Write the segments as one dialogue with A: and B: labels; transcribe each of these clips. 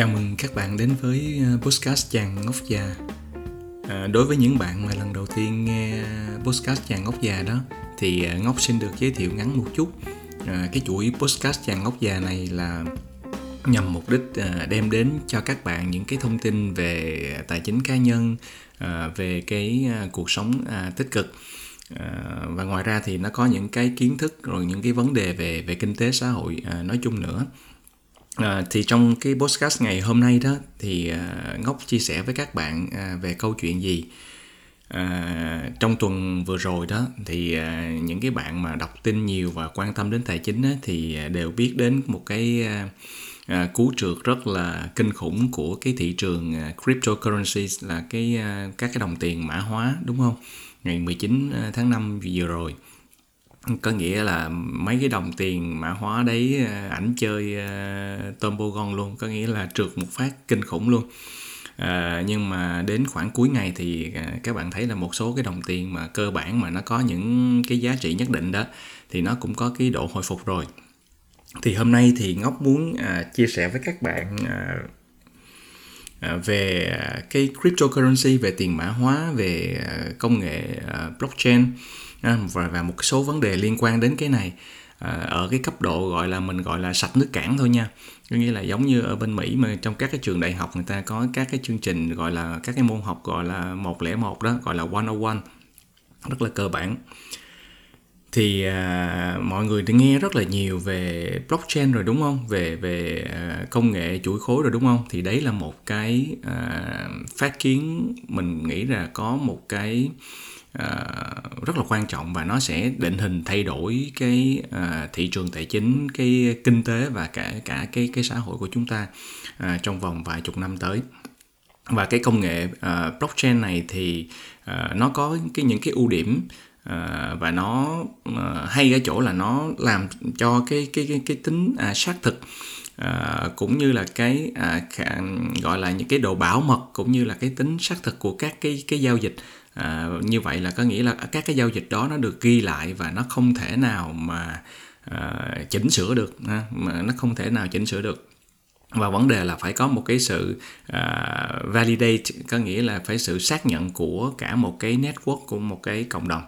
A: Chào mừng các bạn đến với ờ, podcast chàng ngốc già. À, đối với những bạn mà lần đầu tiên nghe podcast chàng ngốc già đó thì ờ, ngốc xin được giới thiệu ngắn một chút. À, cái chuỗi podcast chàng ngốc già này là nhằm mục đích ờ, đem đến cho các bạn những cái thông tin về tài chính cá nhân, về cái cuộc sống à, tích cực. Và ngoài ra thì nó có những cái kiến thức rồi những cái vấn đề về về kinh tế xã hội nói chung nữa À, thì trong cái podcast ngày hôm nay đó thì à, ngốc chia sẻ với các bạn à, về câu chuyện gì? À, trong tuần vừa rồi đó thì à, những cái bạn mà đọc tin nhiều và quan tâm đến tài chính á, thì à, đều biết đến một cái à, à, cú trượt rất là kinh khủng của cái thị trường à, cryptocurrency là cái à, các cái đồng tiền mã hóa đúng không? Ngày 19 à, tháng 5 vừa rồi có nghĩa là mấy cái đồng tiền mã hóa đấy ờ, ảnh chơi ờ, uh, gon luôn. Có nghĩa là trượt một phát kinh khủng luôn. À, nhưng mà đến khoảng cuối ngày thì à, các bạn thấy là một số cái đồng tiền mà cơ bản mà nó có những cái giá trị nhất định đó thì nó cũng có cái độ hồi phục rồi. Thì hôm nay thì ngốc muốn à, chia sẻ với các bạn à, à, về cái cryptocurrency về tiền mã hóa về công nghệ blockchain. À, và và một số vấn đề liên quan đến cái này à, ở cái cấp độ gọi là mình gọi là sạch nước cảng thôi nha. Có nghĩa là giống như ở bên Mỹ mà trong các cái trường đại học người ta có các cái chương trình gọi là các cái môn học gọi là 101 đó gọi là 101 rất là cơ bản. Thì à, mọi người đã nghe rất là nhiều về blockchain rồi đúng không? Về về à, công nghệ chuỗi khối rồi đúng không? Thì đấy là một cái à, phát kiến mình nghĩ là có một cái uh, rất là quan trọng và nó sẽ định hình thay đổi cái uh, thị trường tài chính cái kinh tế và cả cả cái cái xã hội của chúng ta uh, trong vòng vài chục năm tới. Và cái công nghệ uh, blockchain này thì uh, nó có cái những cái ưu điểm uh, và nó uh, hay ở chỗ là nó làm cho cái cái cái, cái tính uh, xác thực. À, cũng như là cái à, khả, gọi là những cái độ bảo mật cũng như là cái tính xác thực của các cái cái giao dịch à, như vậy là có nghĩa là các cái giao dịch đó nó được ghi lại và nó không thể nào mà à, chỉnh sửa được ha? mà nó không thể nào chỉnh sửa được và vấn đề là phải có một cái sự uh, validate có nghĩa là phải sự xác nhận của cả một cái network của một cái cộng đồng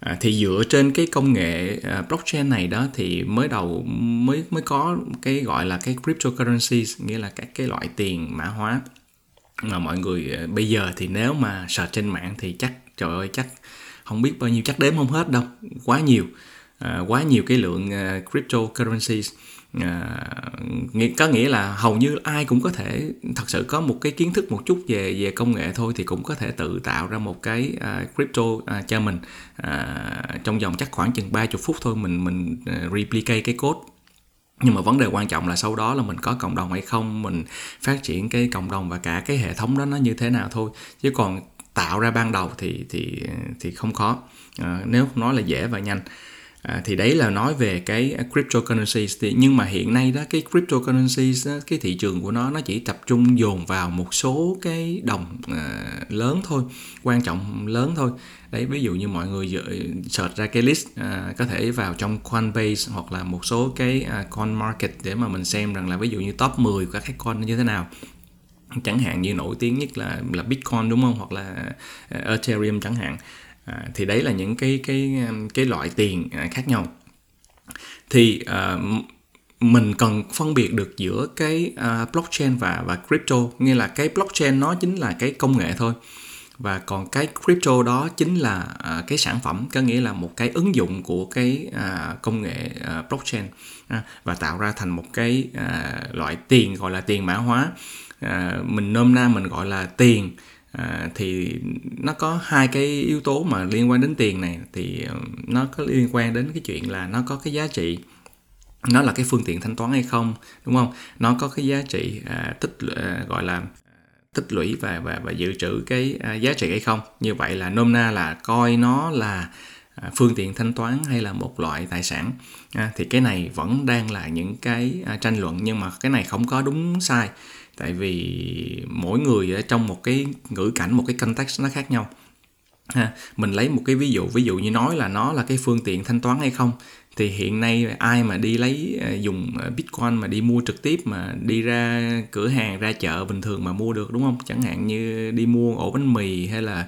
A: à, thì dựa trên cái công nghệ uh, blockchain này đó thì mới đầu mới mới có cái gọi là cái cryptocurrency nghĩa là các cái loại tiền mã hóa mà mọi người à, bây giờ thì nếu mà search trên mạng thì chắc trời ơi chắc không biết bao nhiêu chắc đếm không hết đâu quá nhiều à, quá nhiều cái lượng uh, cryptocurrencies à, có nghĩa là hầu như ai cũng có thể thật sự có một cái kiến thức một chút về về công nghệ thôi thì cũng có thể tự tạo ra một cái uh, crypto uh, cho mình. Uh, trong vòng chắc khoảng chừng 30 phút thôi mình mình uh, replicate cái code. Nhưng mà vấn đề quan trọng là sau đó là mình có cộng đồng hay không mình phát triển cái cộng đồng và cả cái hệ thống đó nó như thế nào thôi. Chứ còn tạo ra ban đầu thì thì thì không khó à, nếu nói là dễ và nhanh. À, thì đấy là nói về cái cryptocurrency thì nhưng mà hiện nay đó cái cryptocurrency đó, cái thị trường của nó nó chỉ tập trung dồn vào một số cái đồng à, lớn thôi quan trọng lớn thôi. Đấy ví dụ như mọi người search ra cái list à, có thể vào trong Coinbase hoặc là một số cái à, coin market để mà mình xem rằng là ví dụ như top 10 của các cái coin như thế nào. Chẳng hạn như nổi tiếng nhất là là Bitcoin đúng không? Hoặc là uh, Ethereum chẳng hạn à, thì đấy là những cái cái um, cái loại tiền à, khác nhau. Thì à, mình cần phân biệt được giữa cái uh, blockchain và và crypto. Nghĩa là cái blockchain nó chính là cái công nghệ thôi và còn cái crypto đó chính là uh, cái sản phẩm có nghĩa là một cái ứng dụng của cái uh, công nghệ uh, blockchain uh, và tạo ra thành một cái uh, loại tiền gọi là tiền mã hóa. Uh, mình nôm na mình gọi là tiền à, thì nó có hai cái yếu tố mà liên quan đến tiền này. Thì ờ, nó có liên quan đến cái chuyện là nó có cái giá trị. Nó là cái phương tiện thanh toán hay không đúng không? Nó có cái giá trị à, tích à, gọi là tích lũy và và và dự trữ cái à, giá trị hay không. Như vậy là nôm na là coi nó là à, phương tiện thanh toán hay là một loại tài sản. À, thì cái này vẫn đang là những cái à, tranh luận nhưng mà cái này không có đúng sai tại vì mỗi người ở trong một cái ngữ cảnh, một cái context nó khác nhau. Ha, mình lấy một cái ví dụ ví dụ như nói là nó là cái phương tiện thanh toán hay không, thì hiện nay ai mà đi lấy ờ, dùng ờ, bitcoin mà đi mua trực tiếp mà đi ra cửa hàng, ra chợ bình thường mà mua được, đúng không? Chẳng hạn như đi mua ổ bánh mì hay là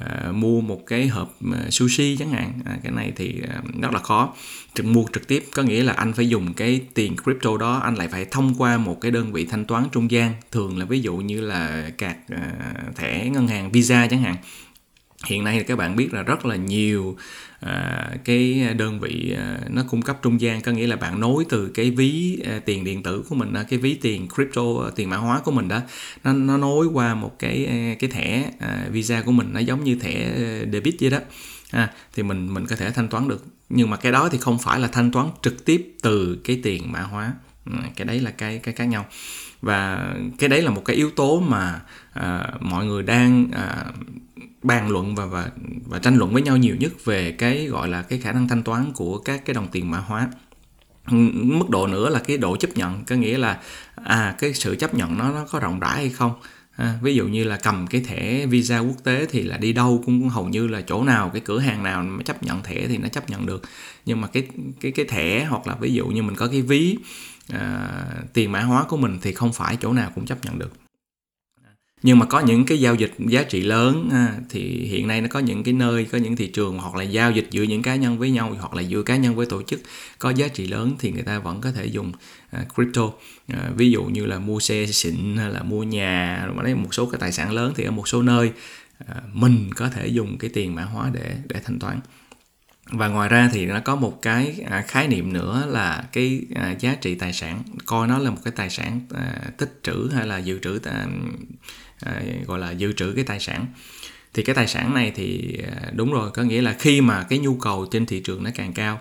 A: uh, mua một cái hộp à, sushi chẳng hạn. À, cái này thì uh, rất là khó. Trực mua trực tiếp có nghĩa là anh phải dùng cái tiền crypto đó anh lại phải thông qua một cái đơn vị thanh toán trung gian. Thường là ví dụ như là cạc uh, thẻ ngân hàng visa chẳng hạn hiện nay các bạn biết là rất là nhiều à, cái đơn vị à, nó cung cấp trung gian có nghĩa là bạn nối từ cái ví à, tiền điện tử của mình cái ví tiền crypto à, tiền mã hóa của mình đó nó nó nối qua một cái à, cái thẻ à, visa của mình nó giống như thẻ à, debit vậy đó. À, thì mình mình có thể thanh toán được. Nhưng mà cái đó thì không phải là thanh toán trực tiếp từ cái tiền mã hóa. Ừ, cái đấy là cái cái khác nhau. Và cái đấy là một cái yếu tố mà à, mọi người đang à, bàn luận và và và tranh luận với nhau nhiều nhất về cái gọi là cái khả năng thanh toán của các cái đồng tiền mã hóa. Ừ, mức độ nữa là cái độ chấp nhận có nghĩa là à cái sự chấp nhận nó nó có rộng rãi hay không? À, ví dụ như là cầm cái thẻ visa quốc tế thì là đi đâu cũng hầu như là chỗ nào cái cửa hàng nào mà chấp nhận thẻ thì nó chấp nhận được. Nhưng mà cái cái cái thẻ hoặc là ví dụ như mình có cái ví à, tiền mã hóa của mình thì không phải chỗ nào cũng chấp nhận được nhưng mà có những cái giao dịch giá trị lớn ha, thì hiện nay nó có những cái nơi có những thị trường hoặc là giao dịch giữa những cá nhân với nhau hoặc là giữa cá nhân với tổ chức có giá trị lớn thì người ta vẫn có thể dùng uh, crypto. Uh, ví dụ như là mua xe xịn hay là mua nhà đấy một số cái tài sản lớn thì ở một số nơi uh, mình có thể dùng cái tiền mã hóa để để thanh toán. Và ngoài ra thì nó có một cái khái niệm nữa là cái giá trị tài sản. Coi nó là một cái tài sản tích trữ hay là dự trữ À, gọi là dự trữ cái tài sản. Thì cái tài sản này thì à, đúng rồi có nghĩa là khi mà cái nhu cầu trên thị trường nó càng cao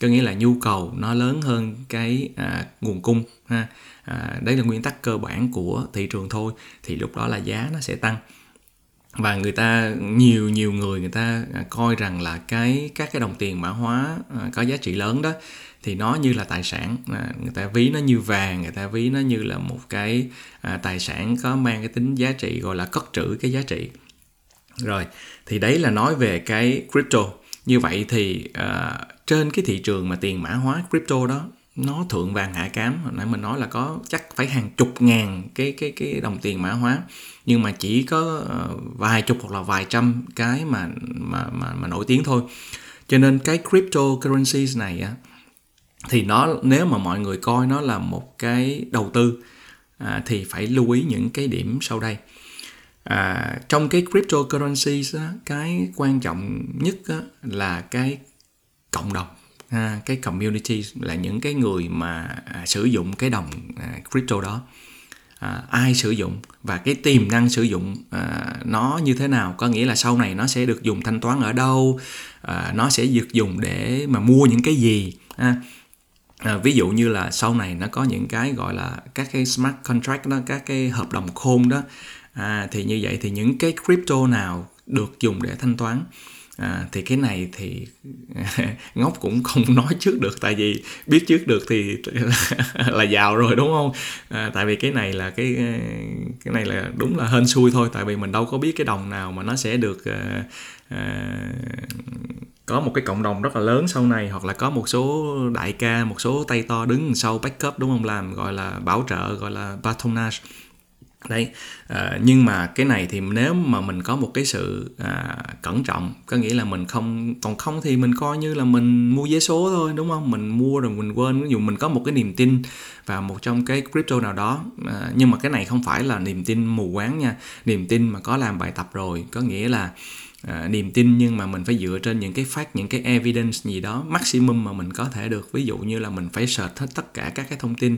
A: có nghĩa là nhu cầu nó lớn hơn cái à, nguồn cung ha. À, đấy là nguyên tắc cơ bản của thị trường thôi thì lúc đó là giá nó sẽ tăng. Và người ta nhiều nhiều người người ta à, coi rằng là cái các cái đồng tiền mã hóa à, có giá trị lớn đó thì nó như là tài sản. À, người ta ví nó như vàng người ta ví nó như là một cái à, tài sản có mang cái tính giá trị gọi là cất trữ cái giá trị. Rồi thì đấy là nói về cái crypto. Như vậy thì à, trên cái thị trường mà tiền mã hóa crypto đó nó thượng vàng hạ cám. Hồi nãy mình nói là có chắc phải hàng chục ngàn cái cái cái đồng tiền mã hóa. Nhưng mà chỉ có ờ, vài chục hoặc là vài trăm cái mà mà mà, mà nổi tiếng thôi. Cho nên cái cryptocurrencies này á thì nó nếu mà mọi người coi nó là một cái đầu tư à, thì phải lưu ý những cái điểm sau đây. À, trong cái cryptocurrency á, cái quan trọng nhất á, là cái cộng đồng. À, cái community là những cái người mà à, sử dụng cái đồng à, crypto đó. À, ai sử dụng và cái tiềm năng sử dụng à, nó như thế nào? Có nghĩa là sau này nó sẽ được dùng thanh toán ở đâu? À, nó sẽ được dùng để mà mua những cái gì? À, à, ví dụ như là sau này nó có những cái gọi là các cái smart contract đó các cái hợp đồng khôn đó. À, thì như vậy thì những cái crypto nào được dùng để thanh toán à, thì cái này thì ngốc cũng không nói trước được tại vì biết trước được thì là, giàu rồi đúng không? À, tại vì cái này là cái cái này là đúng là hên xui thôi tại vì mình đâu có biết cái đồng nào mà nó sẽ được uh, À, có một cái cộng đồng rất là lớn sau này hoặc là có một số đại ca một số tay to đứng sau backup đúng không? Làm gọi là bảo trợ gọi là patronage. Đấy à, nhưng mà cái này thì nếu mà mình có một cái sự à, cẩn trọng có nghĩa là mình không còn không thì mình coi như là mình mua vé số thôi đúng không? Mình mua rồi mình quên ví dụ mình có một cái niềm tin vào một trong cái crypto nào đó à, nhưng mà cái này không phải là niềm tin mù quáng nha. Niềm tin mà có làm bài tập rồi có nghĩa là à, niềm tin nhưng mà mình phải dựa trên những cái fact những cái evidence gì đó maximum mà mình có thể được. Ví dụ như là mình phải search hết tất cả các cái thông tin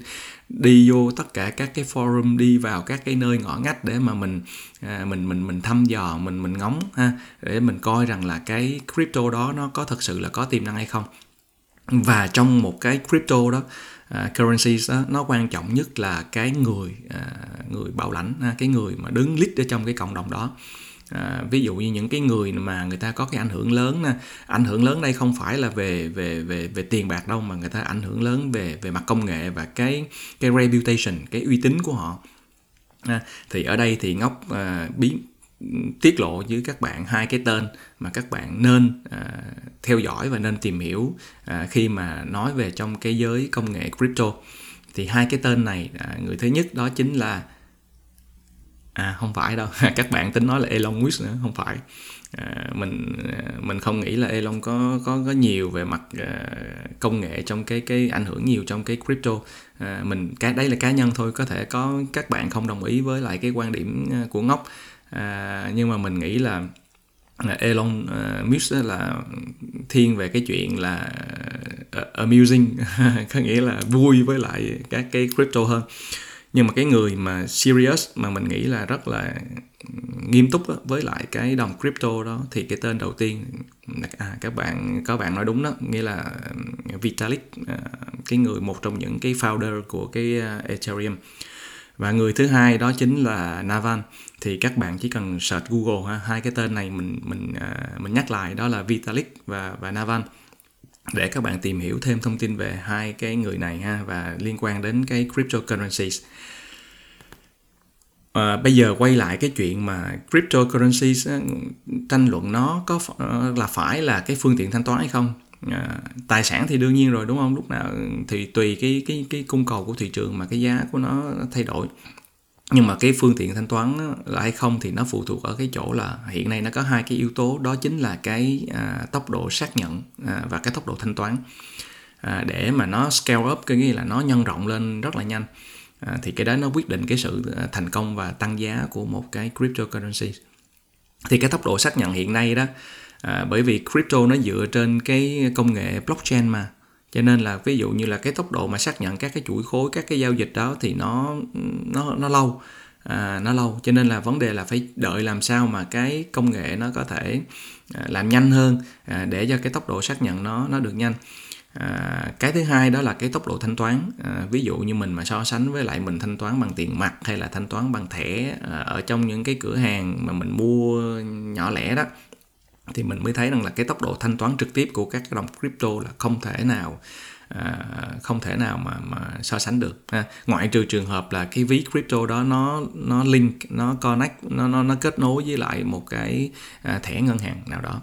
A: đi vô tất cả các cái forum đi vào các cái nơi ngõ ngách để mà mình à, mình mình mình thăm dò mình mình ngóng ha để mình coi rằng là cái crypto đó nó có thật sự là có tiềm năng hay không. Và trong một cái crypto đó uh, currencies đó nó quan trọng nhất là cái người uh, người bảo lãnh uh, cái người mà đứng lead ở trong cái cộng đồng đó à, ví dụ như những cái người mà người ta có cái ảnh hưởng lớn nè ảnh hưởng lớn đây không phải là về về về về tiền bạc đâu mà người ta ảnh hưởng lớn về về mặt công nghệ và cái cái reputation cái uy tín của họ. À, thì ở đây thì ngốc à, biến tiết lộ với các bạn hai cái tên mà các bạn nên à, theo dõi và nên tìm hiểu à, khi mà nói về trong cái giới công nghệ crypto. Thì hai cái tên này à, người thứ nhất đó chính là à không phải đâu. Các bạn tính nói là Elon Musk nữa không phải. À, mình à, mình không nghĩ là Elon có có có nhiều về mặt uh, công nghệ trong cái cái ảnh hưởng nhiều trong cái crypto. À, mình cái đấy là cá nhân thôi có thể có các bạn không đồng ý với lại cái quan điểm à, của ngốc. À, nhưng mà mình nghĩ là Elon uh, Musk là thiên về cái chuyện là uh, amusing có nghĩa là vui với lại các cái crypto hơn nhưng mà cái người mà serious mà mình nghĩ là rất là nghiêm túc đó, với lại cái đồng crypto đó thì cái tên đầu tiên à, các bạn các bạn nói đúng đó nghĩa là um, Vitalik à, cái người một trong những cái founder của cái à, Ethereum. Và người thứ hai đó chính là Navan. Thì các bạn chỉ cần search Google ha hai cái tên này mình mình à, mình nhắc lại đó là Vitalik và và Navan để các bạn tìm hiểu thêm thông tin về hai cái người này ha và liên quan đến cái cryptocurrencies. À, bây giờ quay lại cái chuyện mà cryptocurrencies tranh luận nó có ờ, là phải là cái phương tiện thanh toán hay không? À, tài sản thì đương nhiên rồi đúng không? Lúc nào thì tùy cái cái cái cung cầu của thị trường mà cái giá của nó thay đổi nhưng mà cái phương tiện thanh toán là hay không thì nó phụ thuộc ở cái chỗ là hiện nay nó có hai cái yếu tố đó chính là cái à, tốc độ xác nhận à, và cái tốc độ thanh toán. À, để mà nó scale up cái nghĩa là nó nhân rộng lên rất là nhanh à, thì cái đó nó quyết định cái sự à, thành công và tăng giá của một cái cryptocurrency. Thì cái tốc độ xác nhận hiện nay đó à, bởi vì crypto nó dựa trên cái công nghệ blockchain mà cho nên là ví dụ như là cái tốc độ mà xác nhận các cái chuỗi khối các cái giao dịch đó thì nó nó nó lâu. À, nó lâu. Cho nên là vấn đề là phải đợi làm sao mà cái công nghệ nó có thể à, làm nhanh hơn à, để cho cái tốc độ xác nhận nó nó được nhanh. À, cái thứ hai đó là cái tốc độ thanh toán. À, ví dụ như mình mà so sánh với lại mình thanh toán bằng tiền mặt hay là thanh toán bằng thẻ à, ở trong những cái cửa hàng mà mình mua nhỏ lẻ đó thì mình mới thấy rằng là cái tốc độ thanh toán trực tiếp của các cái đồng crypto là không thể nào à, không thể nào mà mà so sánh được ha. ngoại trừ trường hợp là cái ví crypto đó nó nó link nó connect nó nó nó kết nối với lại một cái à, thẻ ngân hàng nào đó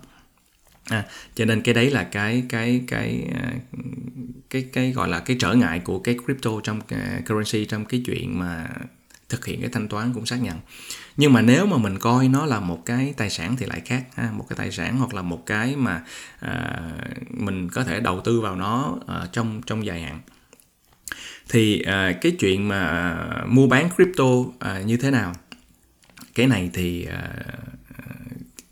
A: à, cho nên cái đấy là cái cái cái à, cái cái gọi là cái trở ngại của cái crypto trong uh, currency trong cái chuyện mà thực hiện cái thanh toán cũng xác nhận nhưng mà nếu mà mình coi nó là một cái tài sản thì lại khác ha một cái tài sản hoặc là một cái mà à, mình có thể đầu tư vào nó à, trong trong dài hạn. Thì à, cái chuyện mà à, mua bán crypto à, như thế nào? Cái này thì à,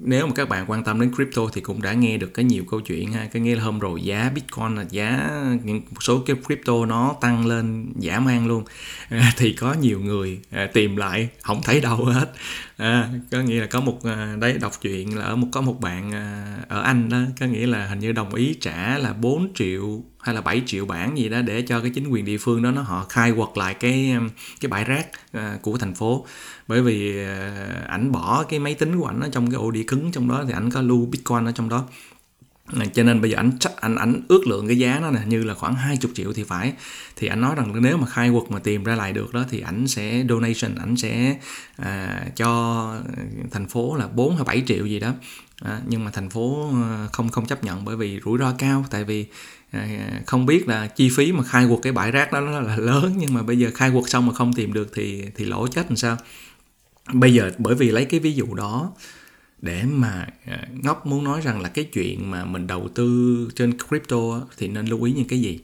A: nếu mà các bạn quan tâm đến crypto thì cũng đã nghe được cái nhiều câu chuyện ha. Cái nghe là hôm rồi giá bitcoin là giá một số cái crypto nó tăng lên giả man luôn. À, thì có nhiều người à, tìm lại không thấy đâu hết. À, có nghĩa là có một à, đấy đọc chuyện là ở một có một bạn à, ở anh đó có nghĩa là hình như đồng ý trả là 4 triệu hay là 7 triệu bảng gì đó để cho cái chính quyền địa phương đó nó họ khai quật lại cái um, cái bãi rác à, của thành phố. Bởi vì à, ảnh bỏ cái máy tính của ảnh ở trong cái ổ đĩa cứng trong đó thì ảnh có lưu bitcoin ở trong đó. À, cho nên bây giờ ảnh chắc ảnh ảnh ước lượng cái giá nó là như là khoảng 20 triệu thì phải. Thì ảnh nói rằng nếu mà khai quật mà tìm ra lại được đó thì ảnh sẽ donation ảnh sẽ à, cho thành phố là 4 hay 7 triệu gì đó à, nhưng mà thành phố ờ, không không chấp nhận bởi vì rủi ro cao tại vì à, không biết là chi phí mà khai quật cái bãi rác đó là lớn nhưng mà bây giờ khai quật xong mà không tìm được thì thì lỗ chết làm sao? Bây giờ bởi vì lấy cái ví dụ đó để mà ờ, ngốc muốn nói rằng là cái chuyện mà mình đầu tư trên crypto thì nên lưu ý những cái gì?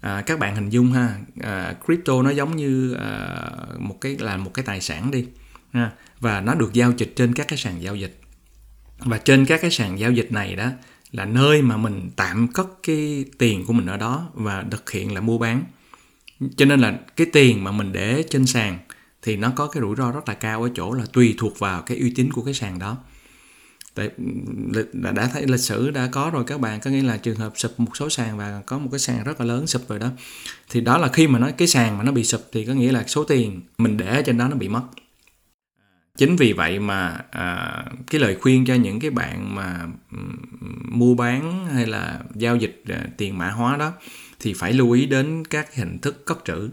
A: À, các bạn hình dung ha à, crypto nó giống như à, một cái là một cái tài sản đi ha, và nó được giao dịch trên các cái sàn giao dịch và trên các cái sàn giao dịch này đó là nơi mà mình tạm cất cái tiền của mình ở đó và thực hiện là mua bán. Cho nên là cái tiền mà mình để trên sàn thì nó có cái rủi ro rất là cao ở chỗ là tùy thuộc vào cái uy tín của cái sàn đó. Tại, đã thấy lịch sử đã có rồi các bạn có nghĩa là trường hợp sụp một số sàn và có một cái sàn rất là lớn sụp rồi đó thì đó là khi mà nó cái sàn mà nó bị sụp thì có nghĩa là số tiền mình để trên đó nó bị mất chính vì vậy mà à, cái lời khuyên cho những cái bạn mà mua bán hay là giao dịch à, tiền mã hóa đó thì phải lưu ý đến các hình thức cất trữ.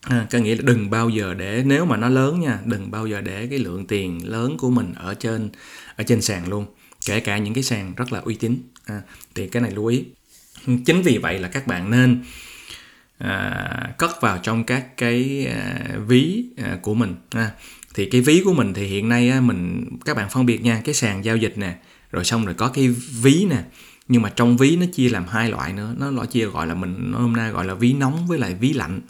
A: À, có nghĩa là đừng bao giờ để nếu mà nó lớn nha đừng bao giờ để cái lượng tiền lớn của mình ở trên ở trên sàn luôn. Kể cả những cái sàn rất là uy tín. À, thì cái này lưu ý. Chính vì vậy là các bạn nên à, cất vào trong các cái à, ví à, của mình. À, thì cái ví của mình thì hiện nay á, mình các bạn phân biệt nha cái sàn giao dịch nè rồi xong rồi có cái ví nè. Nhưng mà trong ví nó chia làm hai loại nữa nó loại chia gọi là mình hôm nay gọi là ví nóng với lại ví lạnh.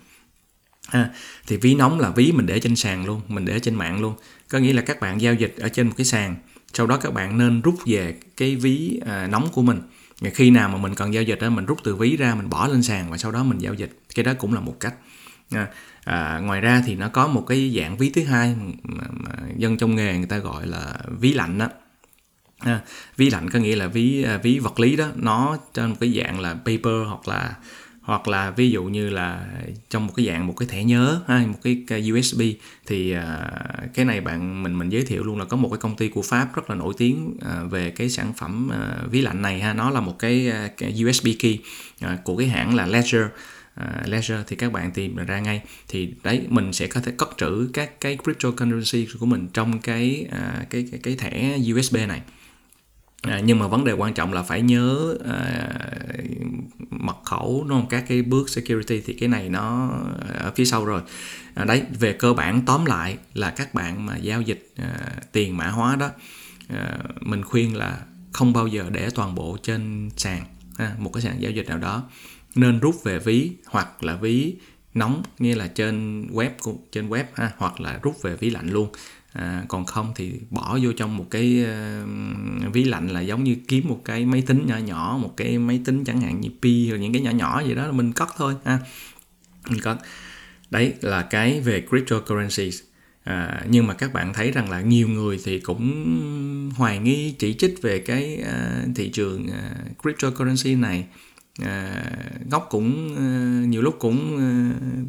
A: Ha thì ví nóng là ví mình để trên sàn luôn mình để trên mạng luôn. Có nghĩa là các bạn giao dịch ở trên một cái sàn sau đó các bạn nên rút về cái ví à, nóng của mình. Khi nào mà mình cần giao dịch đó mình rút từ ví ra mình bỏ lên sàn và sau đó mình giao dịch. Cái đó cũng là một cách. À, à, ngoài ra thì nó có một cái dạng ví thứ hai mà, mà dân trong nghề người ta gọi là ví lạnh đó à, ví lạnh có nghĩa là ví à, ví vật lý đó. Nó trên một cái dạng là paper hoặc là hoặc là ví dụ như là trong một cái dạng một cái thẻ nhớ hay một cái USB thì uh, cái này bạn mình mình giới thiệu luôn là có một cái công ty của Pháp rất là nổi tiếng uh, về cái sản phẩm uh, ví lạnh này ha. Nó là một cái, cái USB key của cái hãng là Ledger. À, uh, Ledger thì các bạn tìm ra ngay. Thì đấy mình sẽ có thể cất trữ các cái cryptocurrency của mình trong cái uh, cái, cái cái thẻ USB này. À, nhưng mà vấn đề quan trọng là phải nhớ à, mật khẩu đúng không? Các cái bước security thì cái này nó ở phía sau rồi. À, đấy về cơ bản tóm lại là các bạn mà giao dịch à, tiền mã hóa đó à, mình khuyên là không bao giờ để toàn bộ trên sàn một cái sàn giao dịch nào đó. Nên rút về ví hoặc là ví nóng như là trên web trên web ha hoặc là rút về ví lạnh luôn. À, còn không thì bỏ vô trong một cái uh, ví lạnh là giống như kiếm một cái máy tính nhỏ nhỏ một cái máy tính chẳng hạn như pi hoặc những cái nhỏ nhỏ gì đó mình cất thôi ha. Mình cất. Đấy là cái về cryptocurrencies à, nhưng mà các bạn thấy rằng là nhiều người thì cũng hoài nghi chỉ trích về cái uh, thị trường uh, cryptocurrency này. À, góc cũng à, nhiều lúc cũng à,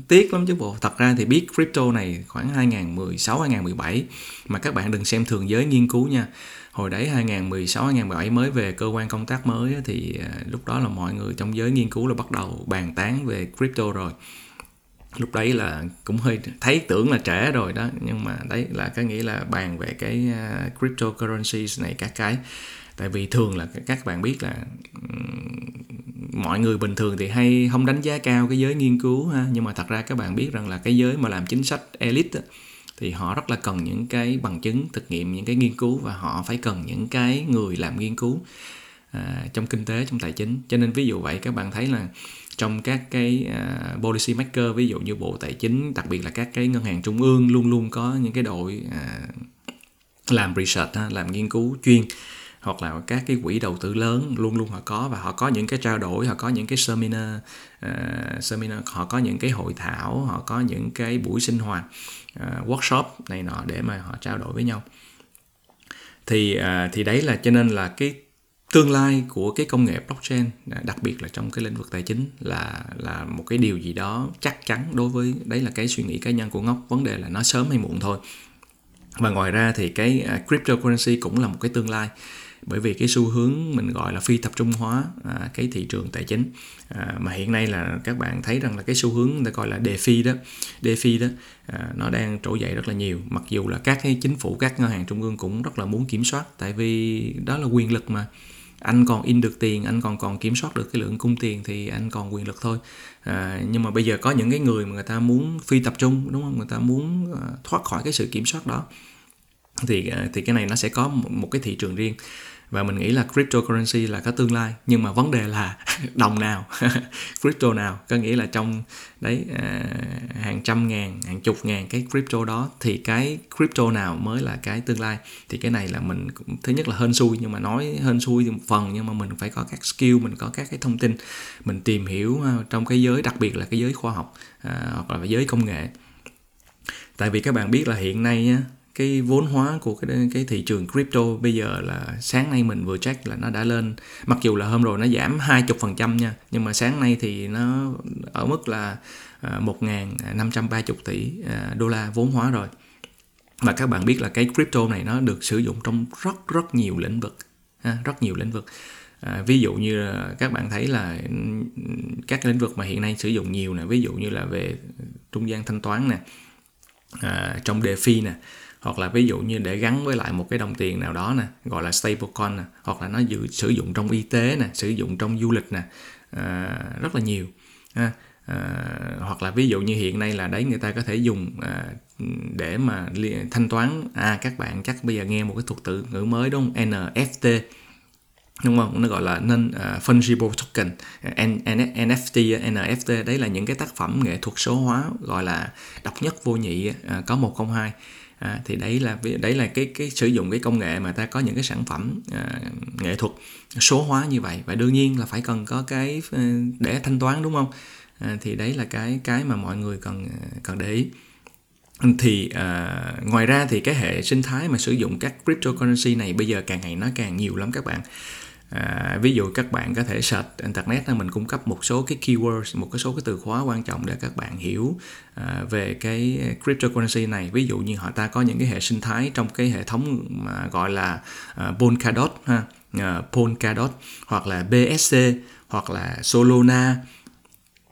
A: tiếc lắm chứ bộ. Thật ra thì biết crypto này khoảng 2016 2017 mà các bạn đừng xem thường giới nghiên cứu nha. Hồi đấy 2016 2017 mới về cơ quan công tác mới thì à, lúc đó là mọi người trong giới nghiên cứu là bắt đầu bàn tán về crypto rồi lúc đấy là cũng hơi thấy tưởng là trẻ rồi đó nhưng mà đấy là cái nghĩ là bàn về cái à, cryptocurrencies này các cái. Tại vì thường là các bạn biết là mọi người bình thường thì hay không đánh giá cao cái giới nghiên cứu ha. Nhưng mà thật ra các bạn biết rằng là cái giới mà làm chính sách elite á, thì họ rất là cần những cái bằng chứng thực nghiệm những cái nghiên cứu và họ phải cần những cái người làm nghiên cứu à, trong kinh tế trong tài chính. Cho nên ví dụ vậy các bạn thấy là trong các cái uh, policy maker ví dụ như bộ tài chính đặc biệt là các cái ngân hàng trung ương luôn luôn có những cái đội uh, làm research làm nghiên cứu chuyên hoặc là các cái quỹ đầu tư lớn luôn luôn họ có và họ có những cái trao đổi họ có những cái seminar uh, seminar họ có những cái hội thảo họ có những cái buổi sinh hoạt uh, workshop này nọ để mà họ trao đổi với nhau. Thì uh, thì đấy là cho nên là cái tương lai của cái công nghệ blockchain à, đặc biệt là trong cái lĩnh vực tài chính là là một cái điều gì đó chắc chắn đối với đấy là cái suy nghĩ cá nhân của ngốc. Vấn đề là nó sớm hay muộn thôi. Và ngoài ra thì cái à, cryptocurrency cũng là một cái tương lai bởi vì cái xu hướng mình gọi là phi tập trung hóa à, cái thị trường tài chính. À, mà hiện nay là các bạn thấy rằng là cái xu hướng người ta gọi là DeFi đó DeFi đó à, nó đang trỗi dậy rất là nhiều. Mặc dù là các cái chính phủ các ngân hàng trung ương cũng rất là muốn kiểm soát tại vì đó là quyền lực mà anh còn in được tiền anh còn còn kiểm soát được cái lượng cung tiền thì anh còn quyền lực thôi. À, nhưng mà bây giờ có những cái người mà người ta muốn phi tập trung đúng không? Người ta muốn à, thoát khỏi cái sự kiểm soát đó. Thì à, thì cái này nó sẽ có một, một cái thị trường riêng và mình nghĩ là cryptocurrency là có tương lai. Nhưng mà vấn đề là đồng nào crypto nào. Có nghĩa là trong đấy à, hàng trăm ngàn hàng chục ngàn cái crypto đó thì cái crypto nào mới là cái tương lai? Thì cái này là mình cũng thứ nhất là hên xui nhưng mà nói hên xui một phần nhưng mà mình phải có các skill mình có các cái thông tin. Mình tìm hiểu à, trong cái giới đặc biệt là cái giới khoa học à, hoặc là giới công nghệ. Tại vì các bạn biết là hiện nay á, cái vốn hóa của cái cái thị trường crypto bây giờ là sáng nay mình vừa check là nó đã lên. Mặc dù là hôm rồi nó giảm 20% nha nhưng mà sáng nay thì nó ở mức là à, 1.530 tỷ à, đô la vốn hóa rồi. Và các bạn biết là cái crypto này nó được sử dụng trong rất rất nhiều lĩnh vực rất nhiều lĩnh vực. À, ví dụ như là các bạn thấy là các lĩnh vực mà hiện nay sử dụng nhiều nè ví dụ như là về trung gian thanh toán nè à, trong DeFi nè hoặc là ví dụ như để gắn với lại một cái đồng tiền nào đó nè gọi là stablecoin nè hoặc là nó dự, sử dụng trong y tế nè sử dụng trong du lịch nè à, rất là nhiều à, à, hoặc là ví dụ như hiện nay là đấy người ta có thể dùng à, để mà thanh toán. À các bạn chắc bây giờ nghe một cái thuật từ ngữ mới đúng không? NFT đúng không? Nó gọi là nên uh, fungible token à, N, N, NFT NFT đấy là những cái tác phẩm nghệ thuật số hóa gọi là độc nhất vô nhị uh, có một không hai à, thì đấy là đấy là cái cái sử dụng cái công nghệ mà ta có những cái sản phẩm à, nghệ thuật số hóa như vậy. Và đương nhiên là phải cần có cái ờ, để thanh toán đúng không? À, thì đấy là cái cái mà mọi người cần cần để ý. Thì à, ngoài ra thì cái hệ sinh thái mà sử dụng các cryptocurrency này bây giờ càng ngày nó càng nhiều lắm các bạn. À, ví dụ các bạn có thể search internet mình cung cấp một số cái keywords một cái số cái từ khóa quan trọng để các bạn hiểu à, về cái cryptocurrency này. Ví dụ như họ ta có những cái hệ sinh thái trong cái hệ thống mà gọi là uh, Polkadot ha uh, Polkadot hoặc là BSC hoặc là Solana.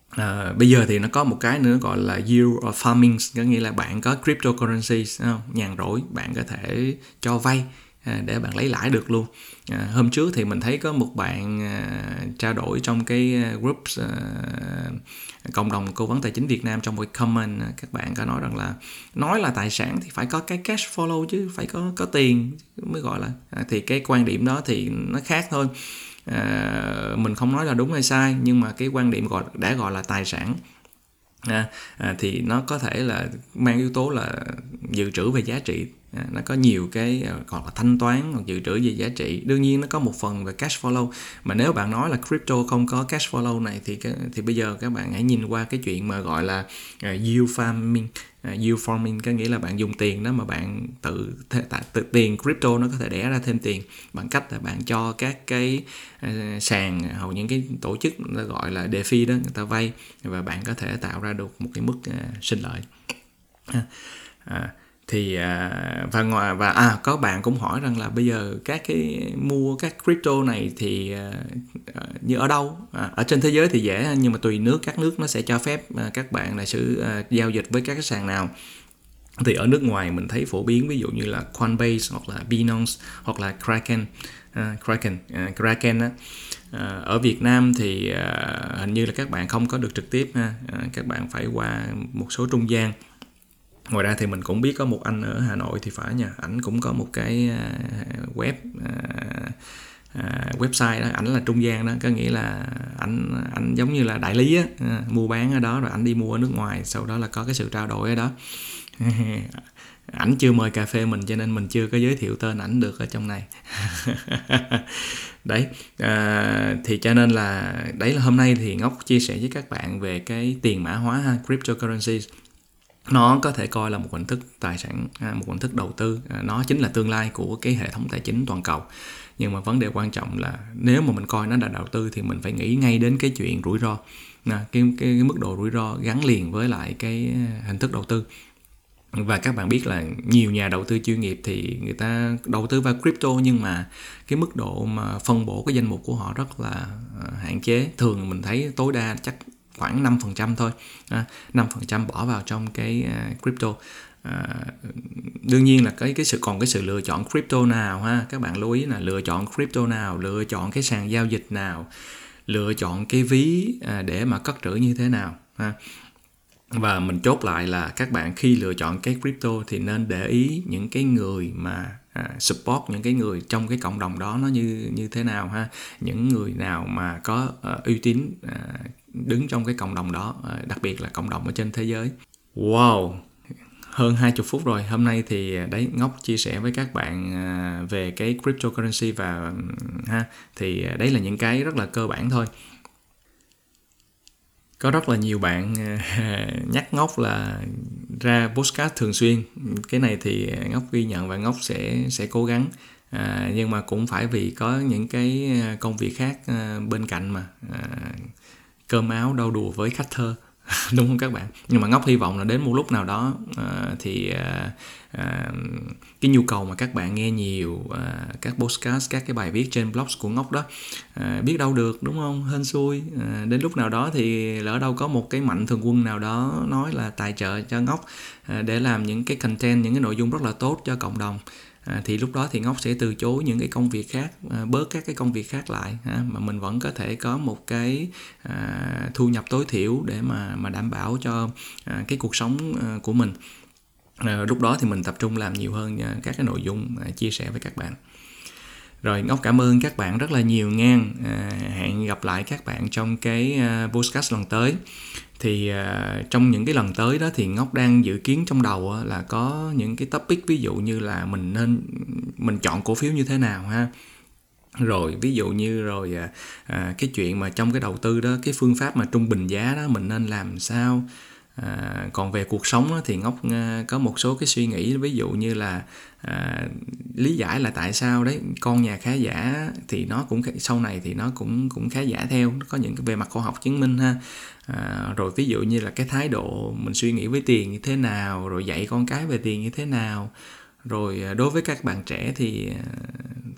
A: À, bây giờ thì nó có một cái nữa gọi là yield of farming có nghĩa là bạn có cryptocurrency không? nhàn rỗi bạn có thể cho vay. À, để bạn lấy lãi được luôn. À, hôm trước thì mình thấy có một bạn à, trao đổi trong cái à, group à, cộng đồng cố vấn tài chính Việt Nam trong một comment à, các bạn có nói rằng là nói là tài sản thì phải có cái cash follow chứ phải có có tiền mới gọi là à, thì cái quan điểm đó thì nó khác thôi. À, mình không nói là đúng hay sai nhưng mà cái quan điểm gọi đã gọi là tài sản à, à, thì nó có thể là mang yếu tố là dự trữ về giá trị À, nó có nhiều cái à, gọi là thanh toán hoặc dự trữ về giá trị. Đương nhiên nó có một phần về cash follow mà nếu bạn nói là crypto không có cash follow này thì cái, thì bây giờ các bạn hãy nhìn qua cái chuyện mà gọi là uh, yield farming uh, yield farming có nghĩa là bạn dùng tiền đó mà bạn tự, tự tiền crypto nó có thể đẻ ra thêm tiền bằng cách là bạn cho các cái uh, sàn hoặc những cái tổ chức nó gọi là DeFi đó người ta vay và bạn có thể tạo ra được một cái mức uh, sinh lợi. À, thì à, và ngoài và à có bạn cũng hỏi rằng là bây giờ các cái mua các crypto này thì à, à, như ở đâu? À, ở trên thế giới thì dễ nhưng mà tùy nước các nước nó sẽ cho phép các bạn là sử giao dịch với các cái sàn nào. Thì ở nước ngoài mình thấy phổ biến ví dụ như là Coinbase hoặc là Binance hoặc là Kraken uh, Kraken uh, Kraken á. Uh, ở Việt Nam thì uh, hình như là các bạn không có được trực tiếp ha uh, các bạn phải qua một số trung gian ngoài ra thì mình cũng biết có một anh ở Hà Nội thì phải nha. Ảnh cũng có một cái à, web à, à, website đó ảnh là trung gian đó. Có nghĩa là ảnh ảnh giống như là đại lý á mua bán ở đó rồi ảnh đi mua ở nước ngoài sau đó là có cái sự trao đổi ở đó. Ảnh chưa mời cà phê mình cho nên mình chưa có giới thiệu tên ảnh được ở trong này. Đấy à, thì cho nên là đấy là hôm nay thì ngốc chia sẻ với các bạn về cái tiền mã hóa ha cryptocurrency nó có thể coi là một hình thức tài sản à, một hình thức đầu tư. À, nó chính là tương lai của cái hệ thống tài chính toàn cầu. Nhưng mà vấn đề quan trọng là nếu mà mình coi nó là đầu tư thì mình phải nghĩ ngay đến cái chuyện rủi ro. À, cái, cái, cái mức độ rủi ro gắn liền với lại cái hình thức đầu tư. Và các bạn biết là nhiều nhà đầu tư chuyên nghiệp thì người ta đầu tư vào crypto nhưng mà cái mức độ mà phân bổ cái danh mục của họ rất là hạn chế. Thường mình thấy tối đa chắc khoảng 5% thôi. À, 5% bỏ vào trong cái à, crypto. À, đương nhiên là cái cái sự còn cái sự lựa chọn crypto nào ha? Các bạn lưu ý là lựa chọn crypto nào lựa chọn cái sàn giao dịch nào lựa chọn cái ví à, để mà cất trữ như thế nào ha? Và mình chốt lại là các bạn khi lựa chọn cái crypto thì nên để ý những cái người mà à, support những cái người trong cái cộng đồng đó nó như như thế nào ha? Những người nào mà có uh, uy tín uh, đứng trong cái cộng đồng đó à, đặc biệt là cộng đồng ở trên thế giới. Wow hơn 20 phút rồi. Hôm nay thì à, đấy ngốc chia sẻ với các bạn à, về cái cryptocurrency và ha thì đấy là những cái rất là cơ bản thôi. Có rất là nhiều bạn nhắc ngốc là ra postcard thường xuyên. Cái này thì ngốc ghi nhận và ngốc sẽ sẽ cố gắng à, nhưng mà cũng phải vì có những cái công việc khác bên cạnh mà à, cơm áo đau đùa với khách thơ. Đúng không các bạn? Nhưng mà ngóc hy vọng là đến một lúc nào đó uh, thì uh, uh, cái nhu cầu mà các bạn nghe nhiều uh, các podcast các cái bài viết trên blogs của ngóc đó uh, biết đâu được đúng không? Hên xui. Uh, đến lúc nào đó thì lỡ đâu có một cái mạnh thường quân nào đó nói là tài trợ cho ngóc uh, để làm những cái content những cái nội dung rất là tốt cho cộng đồng à, thì lúc đó thì ngốc sẽ từ chối những cái công việc khác à, bớt các cái công việc khác lại ha, mà mình vẫn có thể có một cái à, thu nhập tối thiểu để mà mà đảm bảo cho à, cái cuộc sống à, của mình. À, lúc đó thì mình tập trung làm nhiều hơn à, các cái nội dung à, chia sẻ với các bạn. Rồi ngốc cảm ơn các bạn rất là nhiều ngang à, hẹn gặp lại các bạn trong cái à, podcast lần tới thì uh, trong những cái lần tới đó thì ngốc đang dự kiến trong đầu uh, là có những cái topic ví dụ như là mình nên mình chọn cổ phiếu như thế nào ha? Rồi ví dụ như rồi à, à cái chuyện mà trong cái đầu tư đó cái phương pháp mà trung bình giá đó mình nên làm sao? À, còn về cuộc sống đó, thì ngốc à, có một số cái suy nghĩ ví dụ như là à, lý giải là tại sao đấy con nhà khá giả thì nó cũng sau này thì nó cũng cũng khá giả theo nó có những cái về mặt khoa học chứng minh ha. À, rồi ví dụ như là cái thái độ mình suy nghĩ với tiền như thế nào rồi dạy con cái về tiền như thế nào. Rồi à, đối với các bạn trẻ thì à,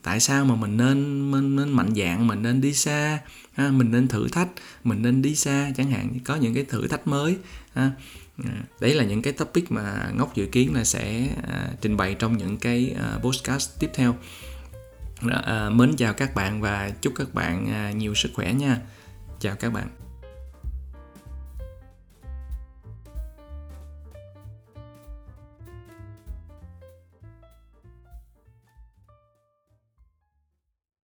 A: tại sao mà mình nên nên, nên mạnh dạng mình nên đi xa? Ha, mình nên thử thách mình nên đi xa chẳng hạn có những cái thử thách mới. À, đấy là những cái topic mà ngốc dự kiến là sẽ à, trình bày trong những cái à, podcast tiếp theo. À, mến chào các bạn và chúc các bạn à, nhiều sức khỏe nha. Chào các bạn.